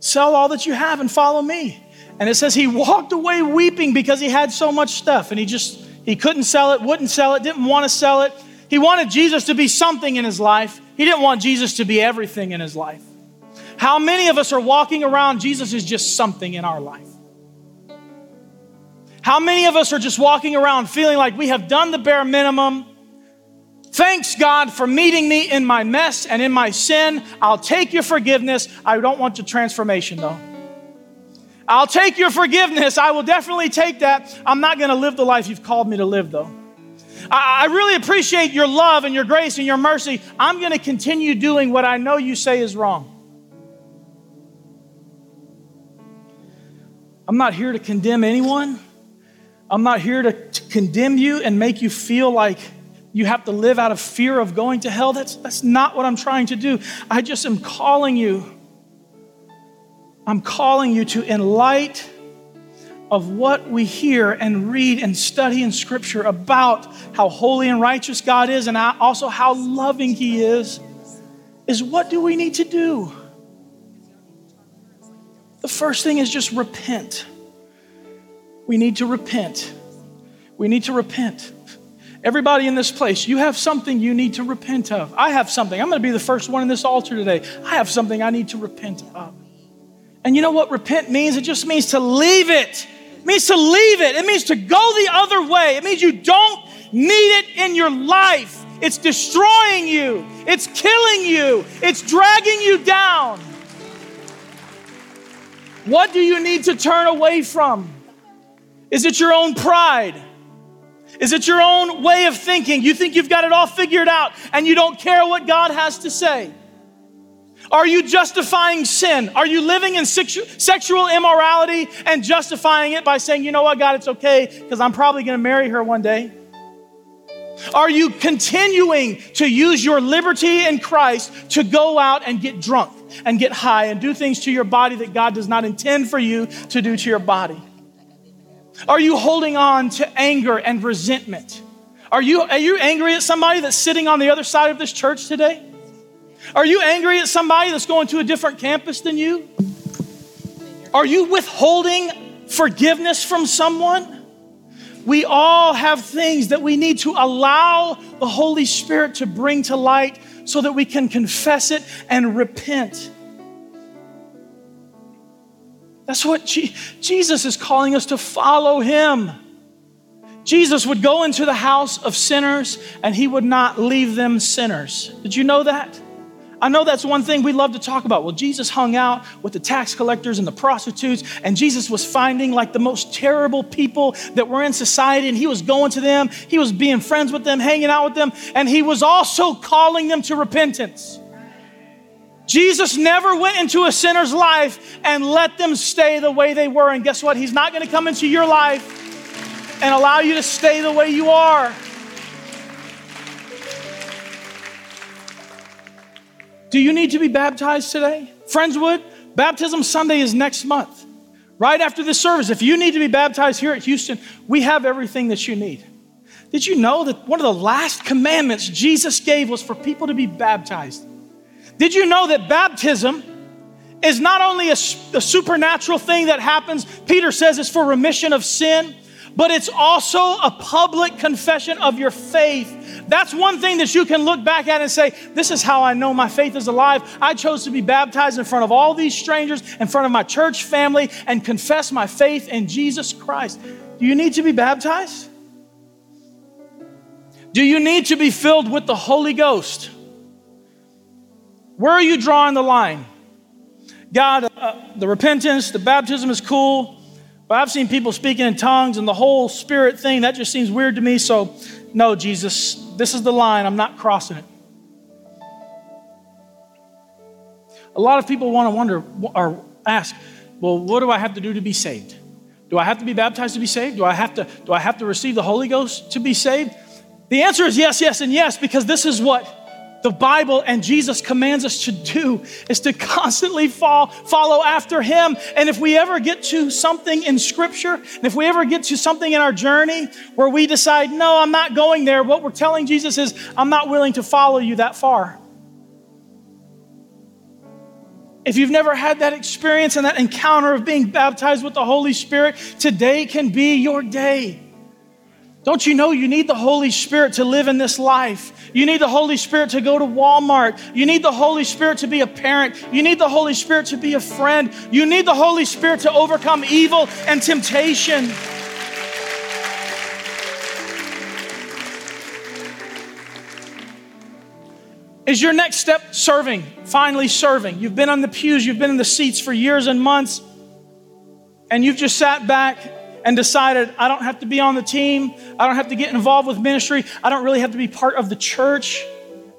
sell all that you have and follow me. And it says he walked away weeping because he had so much stuff and he just he couldn't sell it, wouldn't sell it, didn't want to sell it. He wanted Jesus to be something in his life. He didn't want Jesus to be everything in his life. How many of us are walking around, Jesus is just something in our life? How many of us are just walking around feeling like we have done the bare minimum? Thanks, God, for meeting me in my mess and in my sin. I'll take your forgiveness. I don't want your transformation, though. I'll take your forgiveness. I will definitely take that. I'm not going to live the life you've called me to live, though. I, really appreciate your love and your grace and your mercy. I'm going to continue doing what I know you say is wrong. I'm not here to condemn anyone. I'm not here to, to condemn you and make you feel like you have to live out of fear of going to hell. That's, that's not what I'm trying to do. I just am calling you. I'm calling you to, in light of what we hear and read and study in Scripture about how holy and righteous God is and also how loving He is, is what do we need to do? The first thing is just repent. We need to repent. We need to repent. Everybody in this place, you have something you need to repent of. I have something. I'm going to be the first one in this altar today. I have something I need to repent of. And you know what repent means? It just means to leave it. It means to leave it. It means to go the other way. It means you don't need it in your life. It's destroying you. It's killing you. It's dragging you down. What do you need to turn away from? Is it your own pride? Is it your own way of thinking? You think you've got it all figured out and you don't care what God has to say? Are you justifying sin? Are you living in sexu- sexual immorality and justifying it by saying, you know what, God, it's okay because I'm probably going to marry her one day? Are you continuing to use your liberty in Christ to go out and get drunk and get high and do things to your body that God does not intend for you to do to your body? Are you holding on to anger and resentment? Are you, are you angry at somebody that's sitting on the other side of this church today? Are you angry at somebody that's going to a different campus than you? Are you withholding forgiveness from someone? We all have things that we need to allow the Holy Spirit to bring to light so that we can confess it and repent. That's what Jesus is calling us to follow him. Jesus would go into the house of sinners and he would not leave them sinners. Did you know that? I know that's one thing we love to talk about. Well, Jesus hung out with the tax collectors and the prostitutes, and Jesus was finding like the most terrible people that were in society, and he was going to them, he was being friends with them, hanging out with them, and he was also calling them to repentance. Jesus never went into a sinner's life and let them stay the way they were. And guess what? He's not going to come into your life and allow you to stay the way you are. Do you need to be baptized today? Friendswood, baptism Sunday is next month. Right after this service, if you need to be baptized here at Houston, we have everything that you need. Did you know that one of the last commandments Jesus gave was for people to be baptized? Did you know that baptism is not only a, a supernatural thing that happens, Peter says it's for remission of sin, but it's also a public confession of your faith that's one thing that you can look back at and say, This is how I know my faith is alive. I chose to be baptized in front of all these strangers, in front of my church family, and confess my faith in Jesus Christ. Do you need to be baptized? Do you need to be filled with the Holy Ghost? Where are you drawing the line? God, uh, the repentance, the baptism is cool, but I've seen people speaking in tongues and the whole spirit thing, that just seems weird to me. So, no, Jesus, this is the line. I'm not crossing it. A lot of people want to wonder or ask, well, what do I have to do to be saved? Do I have to be baptized to be saved? Do I have to, do I have to receive the Holy Ghost to be saved? The answer is yes, yes, and yes, because this is what the Bible and Jesus commands us to do is to constantly fall, follow after Him. And if we ever get to something in Scripture, and if we ever get to something in our journey where we decide, no, I'm not going there, what we're telling Jesus is, I'm not willing to follow you that far. If you've never had that experience and that encounter of being baptized with the Holy Spirit, today can be your day. Don't you know you need the Holy Spirit to live in this life? You need the Holy Spirit to go to Walmart. You need the Holy Spirit to be a parent. You need the Holy Spirit to be a friend. You need the Holy Spirit to overcome evil and temptation. Is your next step serving? Finally, serving. You've been on the pews, you've been in the seats for years and months, and you've just sat back and decided I don't have to be on the team, I don't have to get involved with ministry, I don't really have to be part of the church,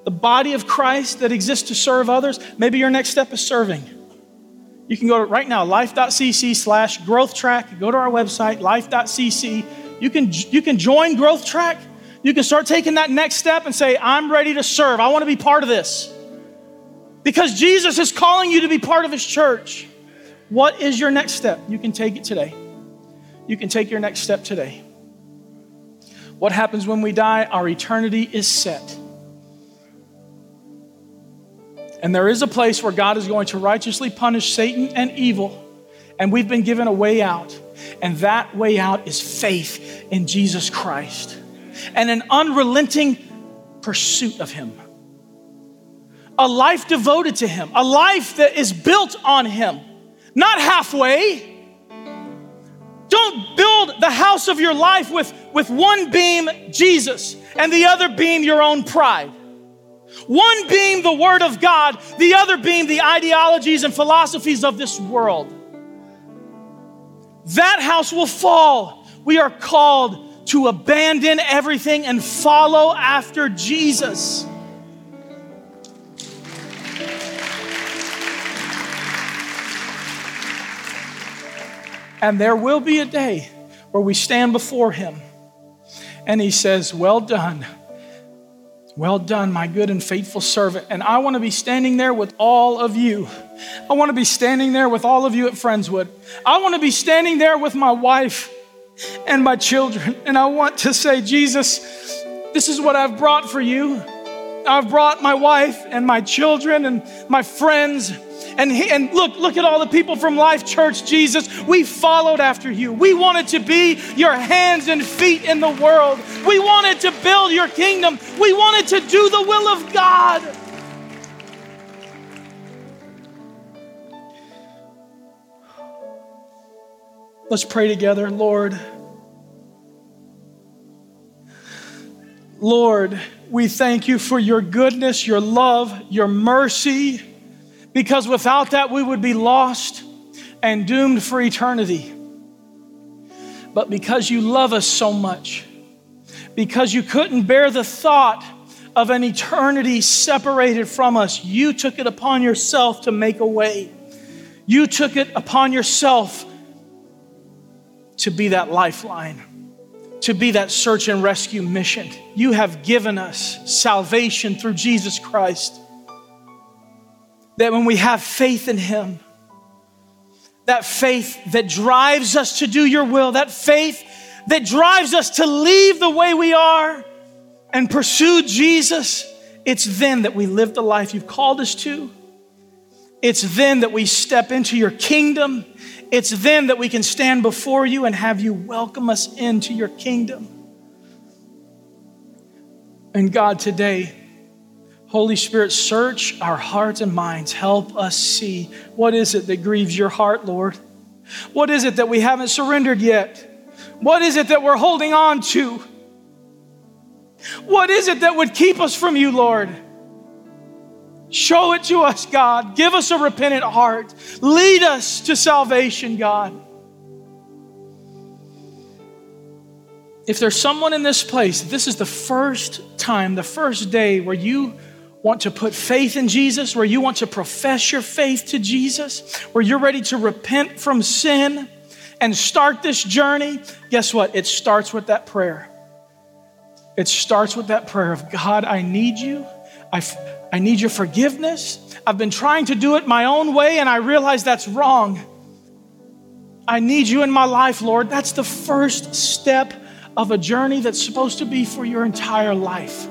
the body of Christ that exists to serve others, maybe your next step is serving. You can go to right now, life.cc slash growth track. Go to our website, life.cc. You can, you can join Growth Track. You can start taking that next step and say, I'm ready to serve. I want to be part of this. Because Jesus is calling you to be part of his church. What is your next step? You can take it today. You can take your next step today. What happens when we die? Our eternity is set. And there is a place where God is going to righteously punish Satan and evil, and we've been given a way out. And that way out is faith in Jesus Christ and an unrelenting pursuit of Him. A life devoted to Him, a life that is built on Him, not halfway. Don't build the house of your life with, with one beam, Jesus, and the other beam, your own pride. One beam, the Word of God, the other beam, the ideologies and philosophies of this world. That house will fall. We are called to abandon everything and follow after Jesus. And there will be a day where we stand before Him and He says, Well done well done, my good and faithful servant. And I want to be standing there with all of you. I want to be standing there with all of you at Friendswood. I want to be standing there with my wife and my children. And I want to say, Jesus, this is what I've brought for you. I've brought my wife and my children and my friends and, he, and look, look at all the people from Life Church, Jesus. We followed after you. We wanted to be your hands and feet in the world. We wanted to build your kingdom. We wanted to do the will of God. Let's pray together, Lord. Lord, we thank you for your goodness, your love, your mercy because without that, we would be lost and doomed for eternity. But because you love us so much, because you couldn't bear the thought of an eternity separated from us, you took it upon yourself to make a way. You took it upon yourself to be that lifeline, to be that search and rescue mission. You have given us salvation through Jesus Christ that when we have faith in Him, that faith that drives us to do your will, that faith that drives us to leave the way we are and pursue Jesus, it's then that we live the life you've called us to. It's then that we step into your kingdom. It's then that we can stand before you and have you welcome us into your kingdom. And God, today, Holy Spirit, search our hearts and minds. Help us see what is it that grieves your heart, Lord? What is it that we haven't surrendered yet? What is it that we're holding on to? What is it that would keep us from you, Lord? Show it to us, God. Give us a repentant heart. Lead us to salvation, God. If there's someone in this place, this is the first time, the first day where you want to put faith in Jesus, where you want to profess your faith to Jesus, where you're ready to repent from sin and start this journey, guess what? It starts with that prayer. It starts with that prayer of God, I need you. I, I need your forgiveness. I've been trying to do it my own way and I realize that's wrong. I need you in my life, Lord. That's the first step of a journey that's supposed to be for your entire life.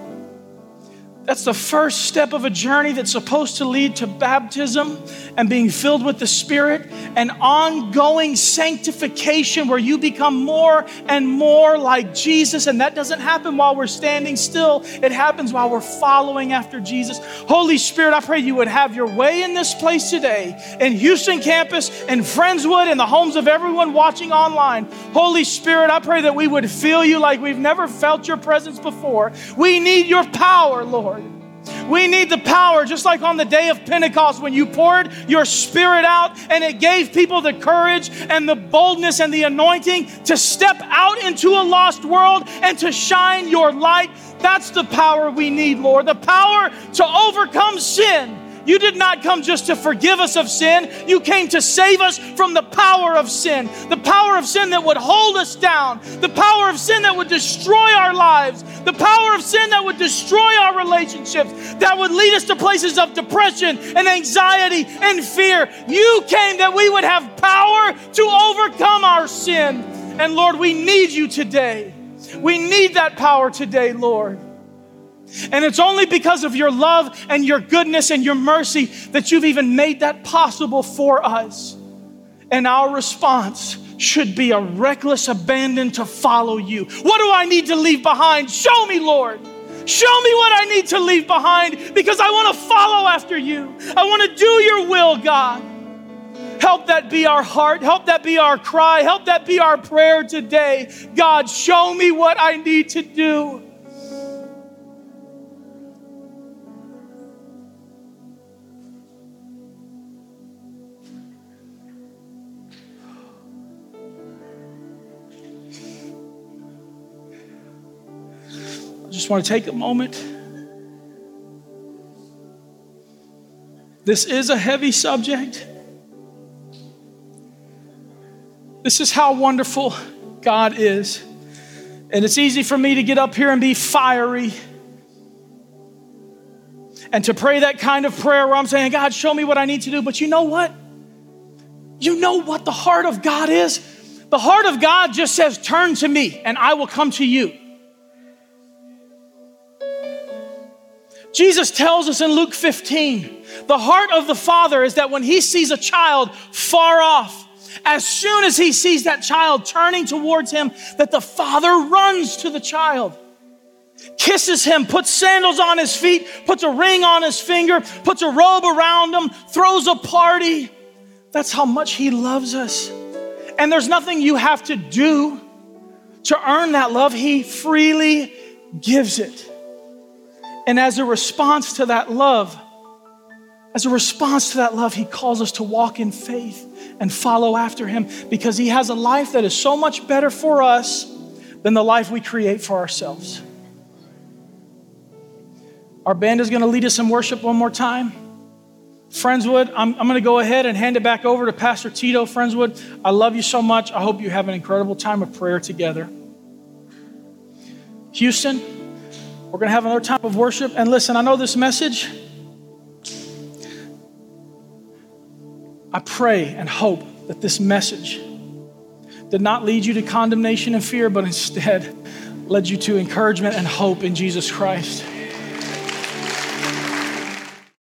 That's the first step of a journey that's supposed to lead to baptism and being filled with the Spirit and ongoing sanctification where you become more and more like Jesus. And that doesn't happen while we're standing still, it happens while we're following after Jesus. Holy Spirit, I pray you would have your way in this place today, in Houston campus, in Friendswood, in the homes of everyone watching online. Holy Spirit, I pray that we would feel you like we've never felt your presence before. We need your power, Lord. We need the power, just like on the day of Pentecost when you poured your spirit out and it gave people the courage and the boldness and the anointing to step out into a lost world and to shine your light. That's the power we need, Lord. The power to overcome sin You did not come just to forgive us of sin. You came to save us from the power of sin, the power of sin that would hold us down, the power of sin that would destroy our lives, the power of sin that would destroy our relationships, that would lead us to places of depression and anxiety and fear. You came that we would have power to overcome our sin. And Lord, we need you today. We need that power today, Lord. And it's only because of your love and your goodness and your mercy that you've even made that possible for us. And our response should be a reckless abandon to follow you. What do I need to leave behind? Show me, Lord. Show me what I need to leave behind because I want to follow after you. I want to do your will, God. Help that be our heart. Help that be our cry. Help that be our prayer today. God, show me what I need to do. Just want to take a moment. This is a heavy subject. This is how wonderful God is. And it's easy for me to get up here and be fiery and to pray that kind of prayer where I'm saying, God, show me what I need to do. But you know what? You know what the heart of God is? The heart of God just says, Turn to me and I will come to you. Jesus tells us in Luke 15 the heart of the Father is that when he sees a child far off, as soon as he sees that child turning towards him, that the father runs to the child, kisses him, puts sandals on his feet, puts a ring on his finger, puts a robe around him, throws a party. That's how much he loves us. And there's nothing you have to do to earn that love, he freely gives it. And as a response to that love, as a response to that love, he calls us to walk in faith and follow after him because he has a life that is so much better for us than the life we create for ourselves. Our band is going to lead us in worship one more time. Friendswood, I'm, I'm going to go ahead and hand it back over to Pastor Tito Friendswood. I love you so much. I hope you have an incredible time of prayer together. Houston, we're going to have another time of worship. And listen, I know this message I pray and hope that this message did not lead you to condemnation and fear, but instead led you to encouragement and hope in Jesus Christ.